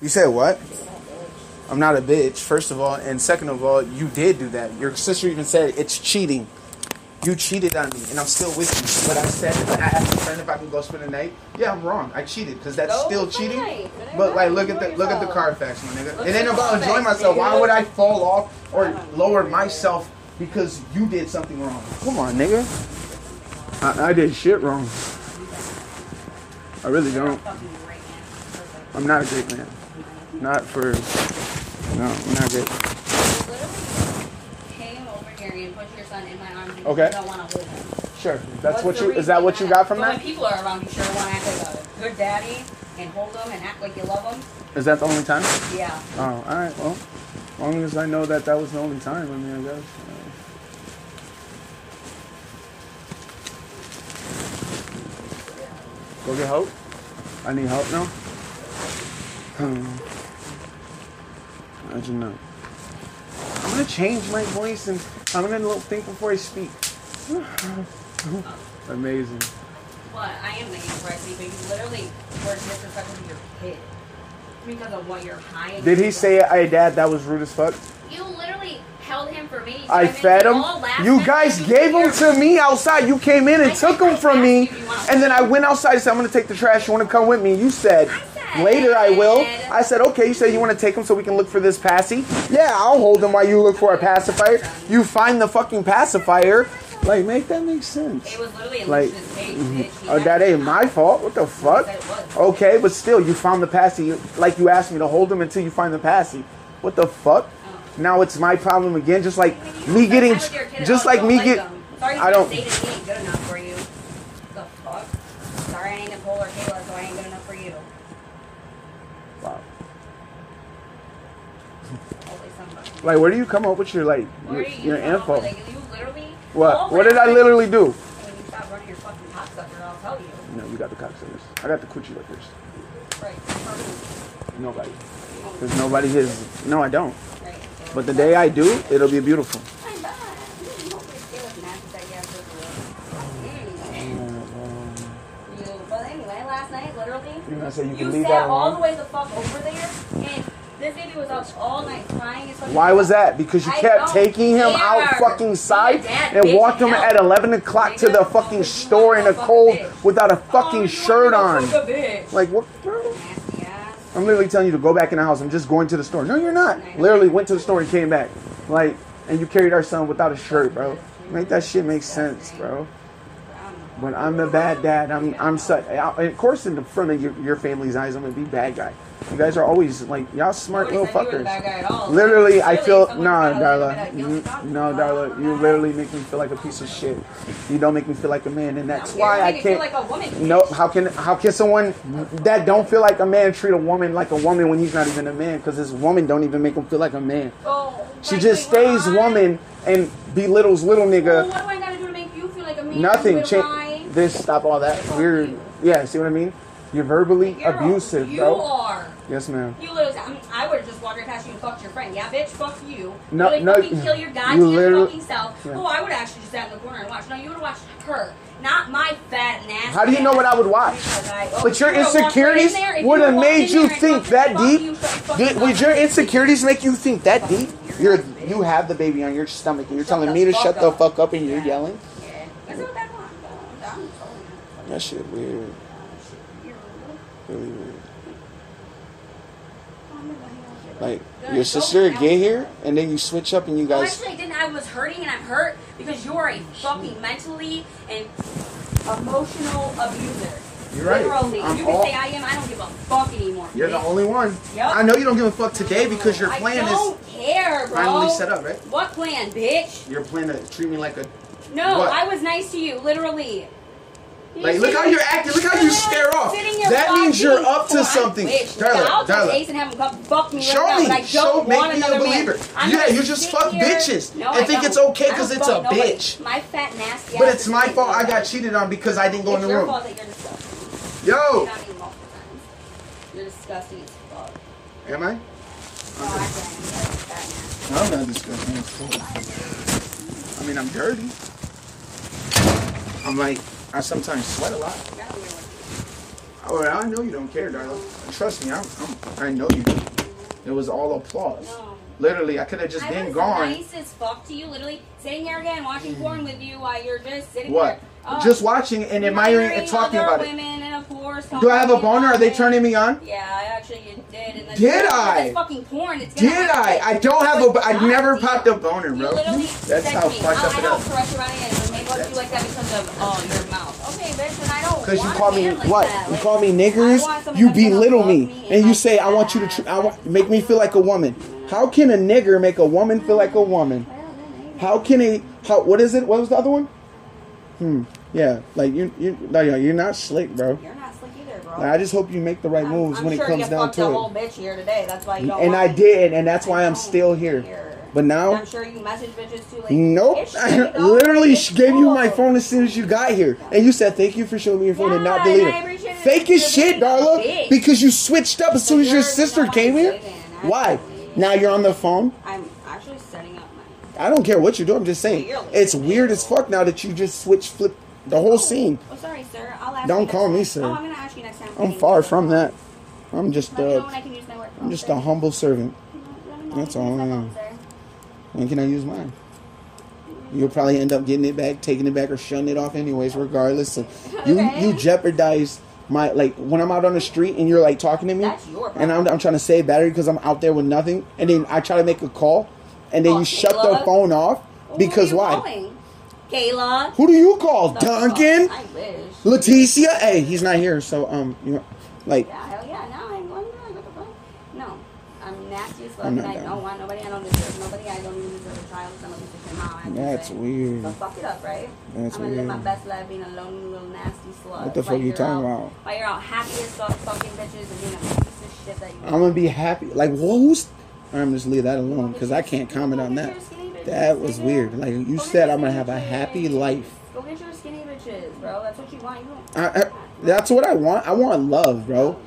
You said what? I'm not a bitch, first of all, and second of all, you did do that. Your sister even said it's cheating. You cheated on me, and I'm still with you. But I said, I asked a friend if I can go spend the night. Yeah, I'm wrong. I cheated because that's Go still cheating. But like, look at the look at the card facts, my nigga. Look It ain't at the about enjoying myself. Why nigga. would I fall off or lower myself because you did something wrong? Come on, nigga. I, I did shit wrong. I really don't. Fucking great, man. I'm not a great man. Not for. No, I'm not great. You literally came over here and put your son in my arms because Okay. you don't want to hold him. Sure. That's What's what the you. Is reason that what you got from but that? when people are around, you sure want to act like a good daddy and hold them and act like you love them. Is that the only time? Yeah. Oh, all right. Well, as long as I know that that was the only time, I mean, I guess. uh, Go get help. I need help now. Hmm. Imagine that. I'm gonna change my voice and I'm gonna think before I speak. Amazing. I am thinking before I speak, but you literally were disrespectful to your kid because of what you're hiding. Did he say, "Hey, Dad, that was rude as fuck"? You literally held him for me. I fed him. You guys gave him to me outside. You came in and I took him from me, you if you wanna- and then I went outside and said, "I'm gonna take the trash. You want to come with me?" You I said- "Later, I will." I said, "Okay." You said you want to take them so we can look for this passy. Yeah, I'll hold them while you look for a pacifier. You find the fucking pacifier. Like, make that make sense. It was literally Like, cage, mm-hmm. Oh, that ain't my fault. What the fuck? said it was. Okay, but still, you found the passy. Like you asked me to hold them until you find the passy. What the fuck? Oh. Now it's my problem again. Just like me getting, time with your kid just like me get. Sorry, I don't. Dating me ain't good enough for you. The fuck? Sorry, I ain't Nicole or Kayla, so I ain't good enough for you. Wow. Always somebody. Like, where do you come up with your like your, you your info? with it? You literally. What? What did I literally do? When you stop running your fucking cocksucker, I'll tell you. No, you got the cocksuckers. I got the coochie lickers. Right. Nobody. Because nobody is. No, I don't. Right. But the day I do, it'll be beautiful. I'm bad. Hopefully Kayla's nasty that you have to do. Mm-hmm. You- But anyway, last night, literally, You're gonna say you you can leave sat that all the way the fuck over there, this baby was up all night crying. Why was that? Because you I kept taking him out fucking side a and walked him at 11 o'clock to the fucking store in a cold without a Oh, fucking you shirt on. a. Like, what? I'm literally telling you to go back in the house. I'm just going to the store. No, you're not. Literally went to the store and came back. Like, and you carried our son without a shirt, bro. Make that shit make sense, bro. But I'm the bad dad. I'm I'm such. Of course, in the front of your, your family's eyes, I'm gonna be bad guy. You guys are always like y'all smart little said you were the bad fuckers. Literally, I feel nah, gotta look at Darla. it, you stop. No, Darla. You literally make me feel like a piece of shit. You don't make me feel like a man, and that's why I making me feel can't. like a woman. No, how can how can someone that don't feel like a man treat a woman like a woman when he's not even a man? Because this woman don't even make him feel like a man. Oh, She just stays woman and belittles little nigga. what do I gotta do to make you feel like a man? Nothing. You Cha- this stop all that weird. Yeah, see what I mean? You're verbally abusive, bro. Yes, ma'am. You literally, I, I would have just walked right past you and fucked your friend. Yeah, bitch, fuck you. No, Really no, fucking kill your you goddamn literally- fucking self. Yeah. Oh, I would actually just sat in the corner and watch. No, you would have watched her, not my fat nasty. How do you know what I would watch? I- oh, But your you right insecurities in would have made you think that deep. you, Did, would your insecurities make you think that deep? You're you have the baby on your stomach and you're Shut telling me to shut the fuck up and you're yelling? Yeah. That's what that was. I'm telling you. That shit weird. Really weird. Like your sister get here and then you switch up and you Well, guys actually, I didn't. I was hurting and I'm hurt because you're a fucking mentally and emotional abuser. You're right. Literally. I'm you can all- say I am. I don't give a fuck anymore. You're the only one. Yep. I know you don't give a fuck today because your plan is I don't care, bro. finally set up, right? What plan, bitch? Your plan to treat me like a No, What? I was nice to you, literally. Like. Look how you're acting. Look how you stare off. That means you're up to oh, porn. something. Darla. I'll tell Ace and have him fuck me Show right me. don't Show. Make me a believer. Yeah, you just fuck here- bitches No, and I think don't. it's okay because it's a nobody. bitch. My fat nasty. But it's my fault. I got cheated on because I didn't go in the room. fault that you're disgusting. Yo, You're not even multiple times. You're disgusting as fuck. am I? No, I can't. You're fat nasty. No, I'm not disgusting. I mean, I'm dirty. I'm like, I sometimes sweat a lot. Oh, I know you don't care, darling. Trust me, I'm, I'm, I know you. It was all applause. No. Literally, I could have just I been was gone. nice as fuck to you, literally sitting here again watching porn with you while you're just sitting What? there. uh, just watching and admiring and talking about it. women and of. Do I have a boner? Are they turning me on? Yeah, I actually did. And Did I? fucking porn. It's Did. I? I don't have a. I never popped a boner, bro. That's how fucked oh, up it is. Crush around it, but maybe I'll do like that because of oh your mouth. Okay, bitch, then I don't. Because you call me like what? that. You call me niggers. You belittle me, me and you say, "I want you to. Tr- I want make me feel like a woman." How can a nigger make a woman feel like a woman? Well, then, maybe. How can a how? What is it? What was the other one? Hmm. Yeah. Like you. You. No, you're not slick, bro. You're not slick either, bro. Like, I just hope you make the right I'm- moves I'm when it sure comes you down to it. whole bitch here today. That's why you don't. And I did, and that's why I'm still here. care. But now- I'm sure you message bitches too. Like, Nope. I literally gave you my phone as soon as you got here. And you said, thank you for showing me your phone and Yeah, not and delete I it. Fake as shit, Darla. Because you switched up as soon as your sister came here. Why? Now you're on the phone? I'm actually setting up my. I don't care what you do. I'm just saying. It's weird as fuck now that you just switch, flip the whole scene. Oh, sorry, sir. I'll ask Don't call me sir. Oh, I'm gonna ask you next time. I'm far from that. I'm just Let me know uh, when I can use my work I'm just a humble servant. Let me know That's all I am. When can I use mine? You'll probably end up getting it back, taking it back, or shutting it off anyways. Regardless, So you Okay. you jeopardize my like when I'm out on the street and you're like talking to me, That's your and I'm, I'm trying to save battery because I'm out there with nothing, and then I try to make a call, and then Oh, you shut the phone off Who because are you why? calling? Kayla. Who do you call? Duncan, fuck? I wish. Leticia? Hey, he's not here, so um, you know, like Yeah, hell yeah. No, I'm going back. What the fuck? No. I'm nasty as fuck, I'm and I don't want nobody. I don't deserve nobody. I don't even deserve a child. These shit mom. I have to that's say. weird. So fuck it up, right? That's I'm gonna live my best life being a lonely little nasty slut. What the fuck you talking out- about? While you're out happy as fuck, fucking bitches, and being a piece of shit that you. I'm gonna be happy. Like, who's? I'm just leave that alone because I can't comment on that. That was weird. Like you said, I'm gonna have a happy life. Go get your skinny bitches, bro. That's what you want. You don't. I, I, that's what I want. I want love, bro.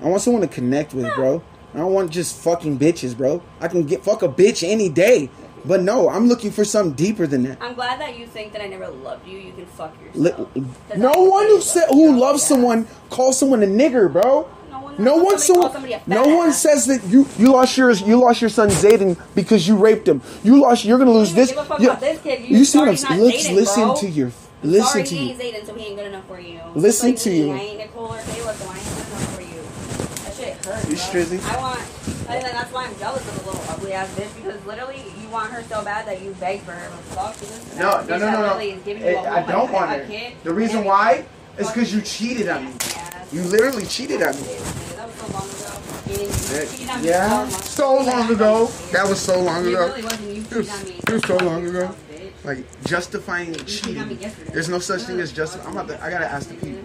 I want someone to connect with, bro. I don't want just fucking bitches, bro. I can get fuck a bitch any day, but no, I'm looking for something deeper than that. I'm glad that you think that I never loved you. You can fuck yourself. no one who said who loves someone calls someone a nigger, bro. No one- No one, somebody so, somebody no one ass. says that you you lost your you lost your son Zayden because you raped him. You lost. You're gonna lose this. You, this you You see what I'm saying? Let's listen bro. to your. Listen Sorry, to you. Zayden, so he ain't good enough for you. Listen Just to like you. I ain't Nicole or Taylor, so I ain't good enough for you. Hurts. You strizzy? I want. And then that's why I'm jealous of the little ugly ass bitch because literally you want her so bad that you beg for her. But fuck this. No, no, no, no, no. literally is giving you eh, a I don't want her. kid, The reason why is because you cheated on me. You literally cheated on me. That was so long ago. And you eh, cheated on me Yeah, so long ago. That was so long It ago. really wasn't. You It was- cheated on me. it was so long ago. Like justifying cheated on me cheating. There's no such thing as just. I'm about to. I gotta ask the people.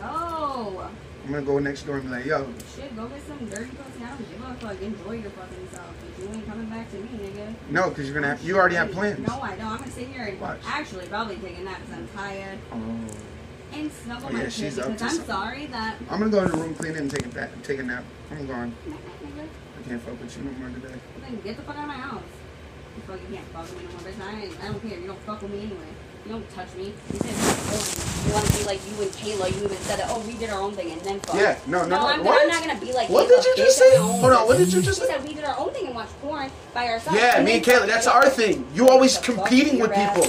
No. I'm gonna go next door and be like, yo, Shit, go get some dirty pussy. I don't give a fuck. Enjoy your fucking self. But you ain't coming back to me, nigga. no, because you're gonna have. You already have plans. No, I don't. I'm gonna sit here and Watch. actually probably take a nap because I'm tired Oh. and snuggle Oh, my yeah, kid she's up because I'm something. sorry that. I'm gonna go in the room, clean it, and take a bath, take a nap. I'm going. I can't fuck with you no more today. Then get the fuck out of my house. You fuck, you can't fuck with me no more, bitch. I, ain't, I don't care. You don't fuck with me anyway. You don't touch me. You said you want to be like you and Kayla. You even said that. Oh, we did our own thing and then fuck. Yeah, no, no, no, I'm, what? I'm not gonna be like. What Kayla, did you just say? Hold on, what did you just She say? said we did our own thing and watched porn by ourselves. Yeah, and me and Kayla, that's our thing. You always Get the fuck competing with people.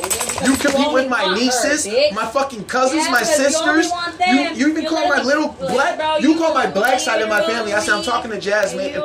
You compete with my her, nieces, my fucking cousins, Yeah, my you sisters. You, you even call my little like, black. bro, You you call my black side of my family. I said I'm talking to Jasmine and you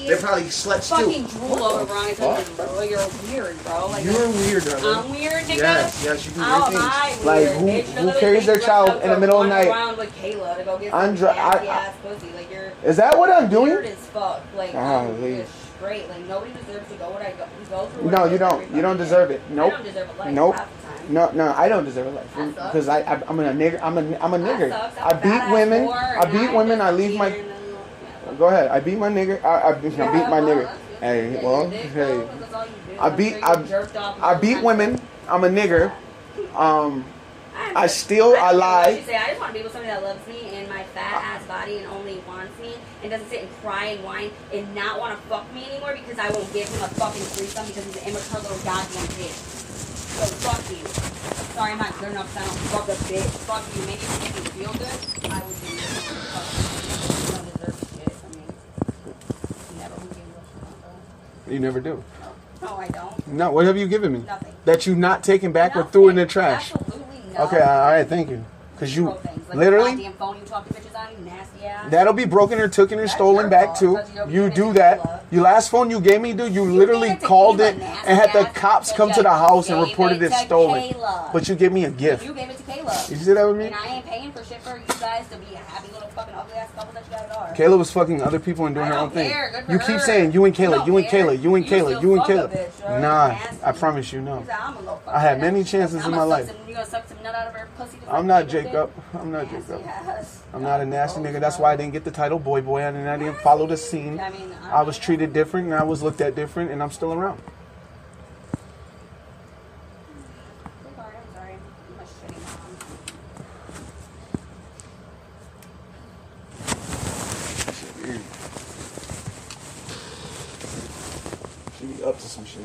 Patience. They're probably sluts Fucking too. drool over Veronica, fuck? bro. You're weird, bro. Like, You're weird, brother. I'm weird, nigga. Yes, yes, you do How weird am I things. weird, Like who, bitch? Who literally carries their think child in the middle of the to run night? around with Kayla to go get I'm some dr- I- nasty ass pussy. Like you're Is that what I'm doing? weird as fuck. Like I'm Golly. just straight. Like nobody deserves to go what I go, go through. what No, I you go don't. through You don't every deserve fucking it. day. Nope. I don't deserve a life Nope. half the time. No, no, I don't deserve a life That sucks. because I, I, I'm a nigger. I'm a, I'm a That nigger. sucks. I'm I a beat women. whore, I and beat women. I leave my. and then, yeah. Go ahead. I beat my nigger. I, I, I beat my that's. Hey, well, hey. though, 'cause that's all you do. I beat- I- I beat women. I'm a nigger. Um, I still I I don't care what lie. say. I just want to be with somebody that loves me in my fat ass body and only wants me and doesn't sit and cry and whine and not want to fuck me anymore because I won't give him a fucking threesome because he's an immature little goddamn bitch. So fuck you. Sorry, I'm not good enough. 'cause I don't fuck a bitch. Fuck you. Maybe if you feel good, I would do it. You never do. No, I don't. No, what have you given me? Nothing. That you not taken back or threw in the trash. Absolutely nothing. Okay, all right, thank you. Cause you like literally phone you talk to bitches on, you nasty ass. that'll be broken or taken or That's stolen your back fault, too. 'cause you You do that. Your last phone you gave me, dude. You You literally gave it to called it and had the cops come to the house and reported it it stolen. Kayla. But you gave me a gift. You gave it to Kayla. You see that with me? And I ain't paying for shit for you guys to be a happy little fucking ugly ass couple that you guys are. Kayla was fucking other people and doing her own thing. care. Good for You keep saying you and You Kayla, don't you and. Kayla, you and You Kayla, you and Kayla. bitch. Nah. I promise you no. I'm a little fucking I had many chances in my life. You gonna suck some nut out of her pussy? I'm not Jacob? I'm not Nasty Jacob. ass. I'm not a oh, nasty Gross, nigga. That's why I didn't get the title boy boy and I didn't follow the scene. I mean, I was treated different and I was looked at different and I'm still around. I'm sorry, I'm sorry. I'm a shitty mom. She be up to some shit.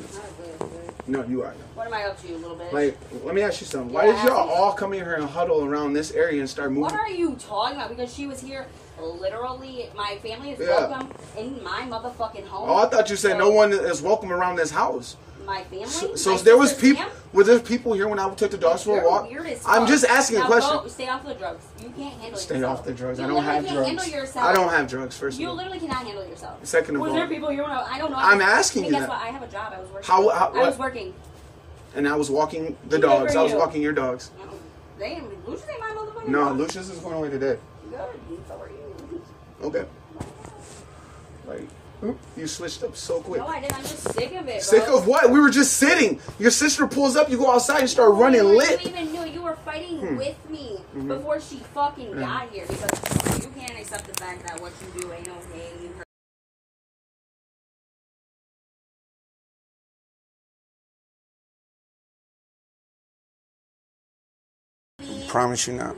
Good. No, you are. What am I up to, you little bit. Like, let me ask you something. Why Yeah, did y'all all come in here and huddle around this area and start moving? What are you talking about? Because she was here literally. My family is Yeah. welcome in my motherfucking home. Oh, I thought you said So, no one is welcome around this house. My family. So, so my there was people. Were there people here when I took the dogs for a walk? I'm just asking now a question. Go, stay off the drugs. You can't handle Stay yourself. off the drugs. You I don't have can't drugs. Handle yourself. I don't have drugs. First You of all, literally cannot handle yourself. Second of was all- there people here when I, I don't know. I'm I, asking I you guess that. what? I have a job. I was working. How- how- I was working. and I was walking the dogs. I was walking your dogs. They Lucius ain't my. No, dog. Lucius is going away today. Good. So are you. Okay. Like, you switched up so quick. No, I didn't. I'm just sick of it. Sick bro. of what? We were just sitting. Your sister pulls up. You go outside and start running you lit. You even knew you were fighting Hmm. with me Mm-hmm. before she fucking got here because you can't accept the fact that what you do ain't okay. You hurt. Promise you not.